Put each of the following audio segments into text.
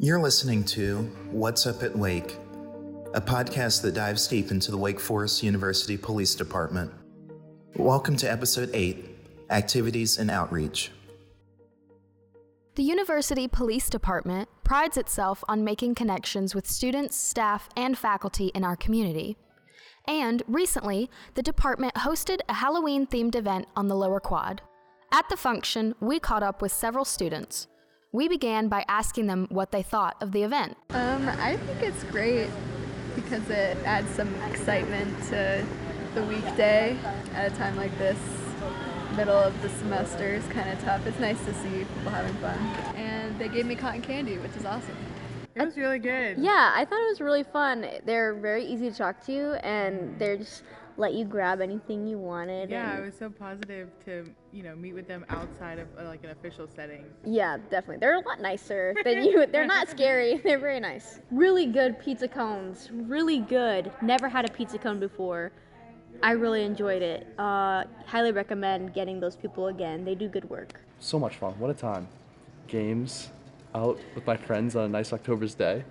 You're listening to What's Up at Wake, a podcast that dives deep into the Wake Forest University Police Department. Welcome to Episode 8 Activities and Outreach. The University Police Department prides itself on making connections with students, staff, and faculty in our community. And recently, the department hosted a Halloween themed event on the lower quad. At the function, we caught up with several students. We began by asking them what they thought of the event. Um, I think it's great because it adds some excitement to the weekday at a time like this. Middle of the semester is kind of tough. It's nice to see people having fun. And they gave me cotton candy, which is awesome. It was really good. Yeah, I thought it was really fun. They're very easy to talk to, and they're just let you grab anything you wanted. Yeah, and it was so positive to you know meet with them outside of uh, like an official setting. yeah, definitely. They're a lot nicer than you. They're not scary. They're very nice. Really good pizza cones. Really good. Never had a pizza cone before. I really enjoyed it. Uh, highly recommend getting those people again. They do good work. So much fun. What a time. Games, out with my friends on a nice October's day.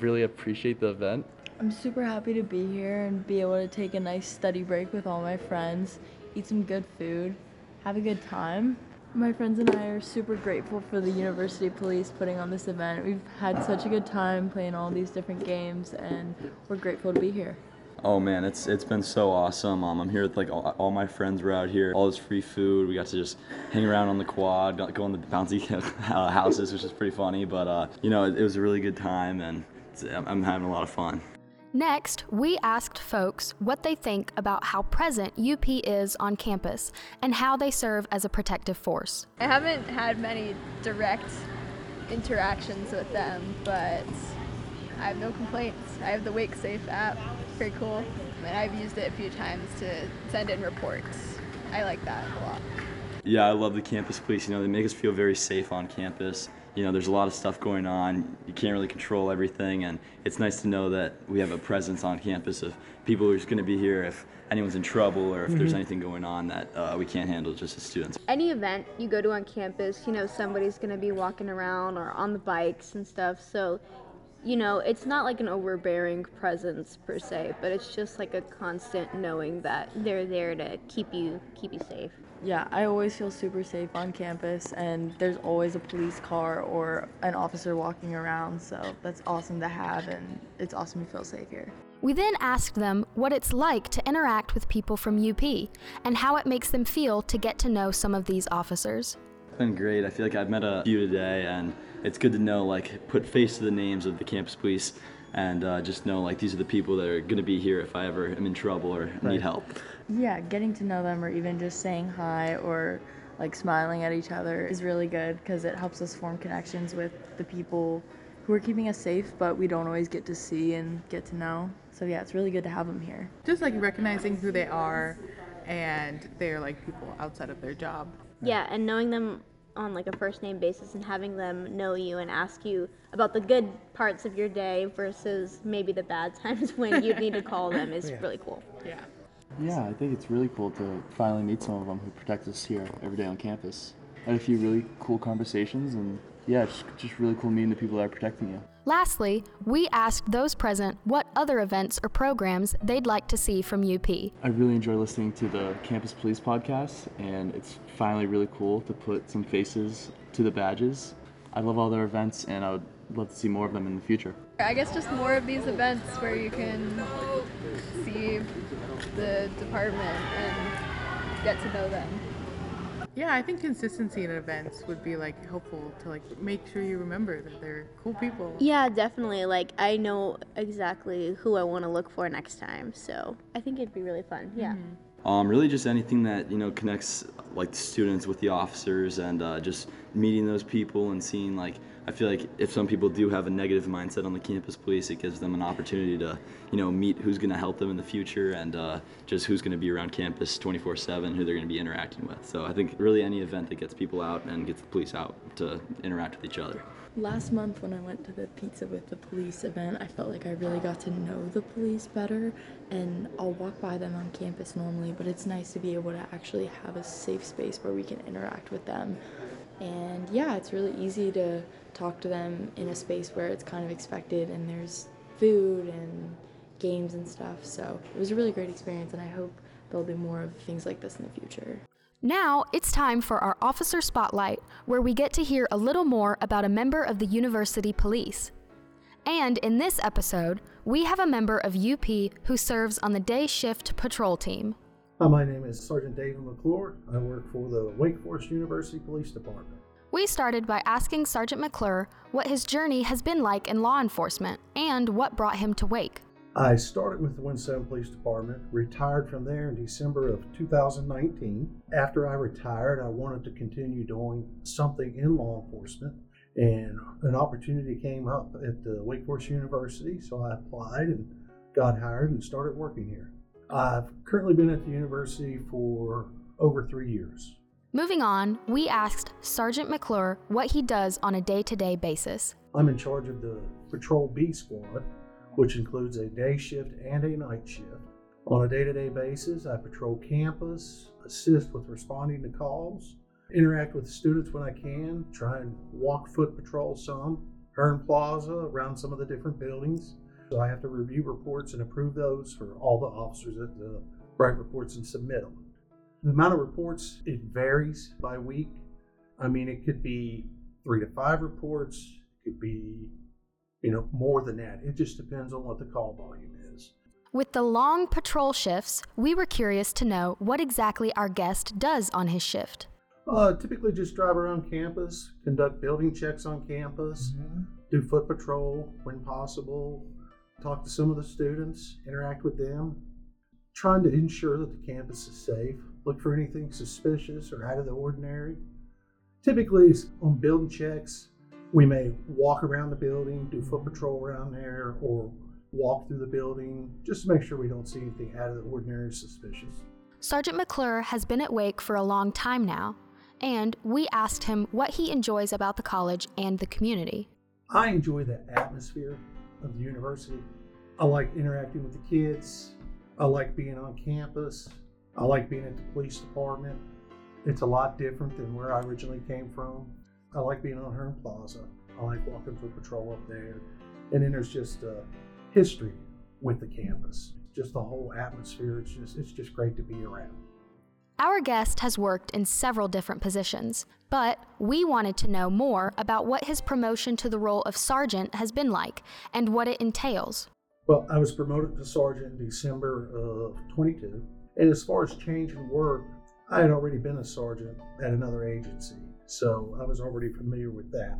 Really appreciate the event. I'm super happy to be here and be able to take a nice study break with all my friends, eat some good food, have a good time. My friends and I are super grateful for the University Police putting on this event. We've had such a good time playing all these different games and we're grateful to be here. Oh man, it's it's been so awesome. Um, I'm here with like all, all my friends were out here. All this free food. We got to just hang around on the quad, go on the bouncy uh, houses, which is pretty funny. But uh, you know, it, it was a really good time, and I'm having a lot of fun. Next, we asked folks what they think about how present UP is on campus and how they serve as a protective force. I haven't had many direct interactions with them, but I have no complaints. I have the Wake Safe app, pretty cool. And I've used it a few times to send in reports. I like that a lot. Yeah, I love the campus police. You know, they make us feel very safe on campus. You know, there's a lot of stuff going on. You can't really control everything, and it's nice to know that we have a presence on campus of people who's going to be here if anyone's in trouble or if there's anything going on that uh, we can't handle just as students. Any event you go to on campus, you know, somebody's going to be walking around or on the bikes and stuff. So, you know, it's not like an overbearing presence per se, but it's just like a constant knowing that they're there to keep you keep you safe. Yeah, I always feel super safe on campus and there's always a police car or an officer walking around, so that's awesome to have and it's awesome to feel safe here. We then asked them what it's like to interact with people from UP and how it makes them feel to get to know some of these officers. It's been great. I feel like I've met a few today, and it's good to know, like, put face to the names of the campus police and uh, just know, like, these are the people that are going to be here if I ever am in trouble or need help. Yeah, getting to know them or even just saying hi or like smiling at each other is really good because it helps us form connections with the people who are keeping us safe, but we don't always get to see and get to know. So yeah, it's really good to have them here. Just like recognizing who they are, and they're like people outside of their job. Yeah, and knowing them on like a first name basis and having them know you and ask you about the good parts of your day versus maybe the bad times when you need to call them is really cool. Yeah. Yeah, I think it's really cool to finally meet some of them who protect us here every day on campus. I had a few really cool conversations, and yeah, it's just really cool meeting the people that are protecting you. Lastly, we asked those present what other events or programs they'd like to see from UP. I really enjoy listening to the Campus Police podcast, and it's finally really cool to put some faces to the badges. I love all their events, and I would love to see more of them in the future. I guess just more of these events where you can see the department and get to know them. Yeah, I think consistency in events would be like helpful to like make sure you remember that they're cool people. Yeah, definitely. Like I know exactly who I want to look for next time. So I think it'd be really fun. Yeah. Um, really, just anything that you know connects like the students with the officers, and uh, just meeting those people and seeing like I feel like if some people do have a negative mindset on the campus police, it gives them an opportunity to you know meet who's going to help them in the future, and uh, just who's going to be around campus 24/7, who they're going to be interacting with. So I think really any event that gets people out and gets the police out to interact with each other. Last month, when I went to the Pizza with the Police event, I felt like I really got to know the police better. And I'll walk by them on campus normally, but it's nice to be able to actually have a safe space where we can interact with them And yeah, it's really easy to talk to them in a space where it's kind of expected and there's food and games and stuff. So it was a really great experience, and I hope there'll be more of things like this in the future. Now it's time for our Officer Spotlight, where we get to hear a little more about a member of the University Police. And in this episode, we have a member of UP who serves on the day shift patrol team. Hi, my name is Sergeant David McClure. I work for the Wake Forest University Police Department. We started by asking Sergeant McClure what his journey has been like in law enforcement and what brought him to Wake. I started with the Winston Police Department, retired from there in December of 2019. After I retired, I wanted to continue doing something in law enforcement, and an opportunity came up at the Wake Forest University, so I applied and got hired and started working here. I've currently been at the university for over three years. Moving on, we asked Sergeant McClure what he does on a day to day basis. I'm in charge of the Patrol B Squad, which includes a day shift and a night shift. On a day to day basis, I patrol campus, assist with responding to calls, interact with students when I can, try and walk foot patrol some, Hearn Plaza, around some of the different buildings. So I have to review reports and approve those for all the officers that uh, write reports and submit them. The amount of reports, it varies by week. I mean, it could be three to five reports, it could be, you know, more than that. It just depends on what the call volume is. With the long patrol shifts, we were curious to know what exactly our guest does on his shift. Uh, typically, just drive around campus, conduct building checks on campus, mm-hmm. do foot patrol when possible, talk to some of the students, interact with them, trying to ensure that the campus is safe, look for anything suspicious or out of the ordinary. Typically, on building checks, we may walk around the building, do foot patrol around there, or walk through the building just to make sure we don't see anything out of the ordinary or suspicious. Sergeant McClure has been at Wake for a long time now, and we asked him what he enjoys about the college and the community. I enjoy the atmosphere of the university. I like interacting with the kids. I like being on campus. I like being at the police department. It's a lot different than where I originally came from. I like being on Hearn Plaza. I like walking for patrol up there. And then there's just a history with the campus. Just the whole atmosphere. It's just it's just great to be around. Our guest has worked in several different positions, but we wanted to know more about what his promotion to the role of sergeant has been like and what it entails. Well, I was promoted to sergeant in December of 22. And as far as change in work, I had already been a sergeant at another agency, so I was already familiar with that.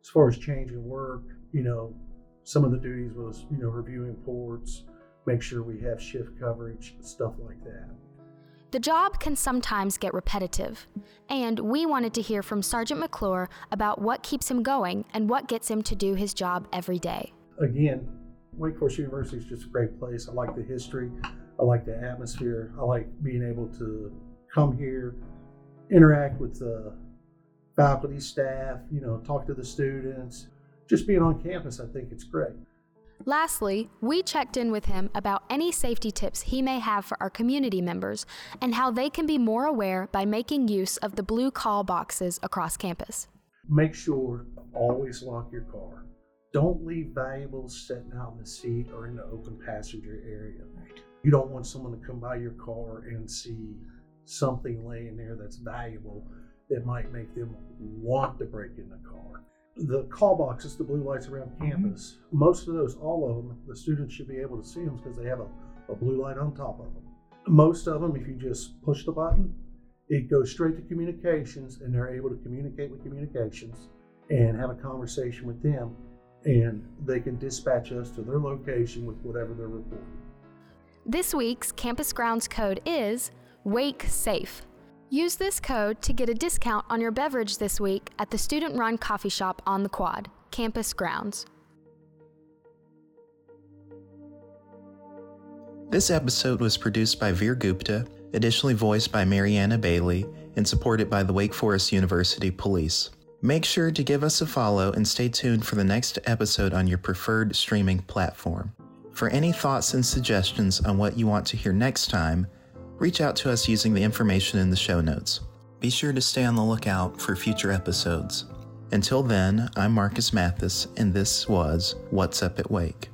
As far as change in work, you know, some of the duties was, you know, reviewing ports, make sure we have shift coverage, stuff like that. The job can sometimes get repetitive, and we wanted to hear from Sergeant McClure about what keeps him going and what gets him to do his job every day. Again, Wake Forest University is just a great place. I like the history, I like the atmosphere, I like being able to come here, interact with the faculty, staff, you know, talk to the students. Just being on campus, I think it's great. Lastly, we checked in with him about any safety tips he may have for our community members and how they can be more aware by making use of the blue call boxes across campus. Make sure always lock your car. Don't leave valuables sitting out in the seat or in the open passenger area. You don't want someone to come by your car and see something laying there that's valuable that might make them want to break in the car the call boxes, the blue lights around mm-hmm. campus, mm-hmm. most of those, all of them, the students should be able to see them because they have a, a blue light on top of them. Most of them, if you just push the button, it goes straight to communications and they're able to communicate with communications and have a conversation with them and they can dispatch us to their location with whatever they're reporting. This week's Campus Grounds code is Wake Safe. Use this code to get a discount on your beverage this week at the student run coffee shop on the quad, campus grounds. This episode was produced by Vir Gupta, additionally voiced by Mary-Anna Bailey, and supported by the Wake Forest University Police. Make sure to give us a follow and stay tuned for the next episode on your preferred streaming platform. For any thoughts and suggestions on what you want to hear next time, reach out to us using the information in the show notes. Be sure to stay on the lookout for future episodes. Until then, I'm Marcus Mathis, and this was What's Up at Wake.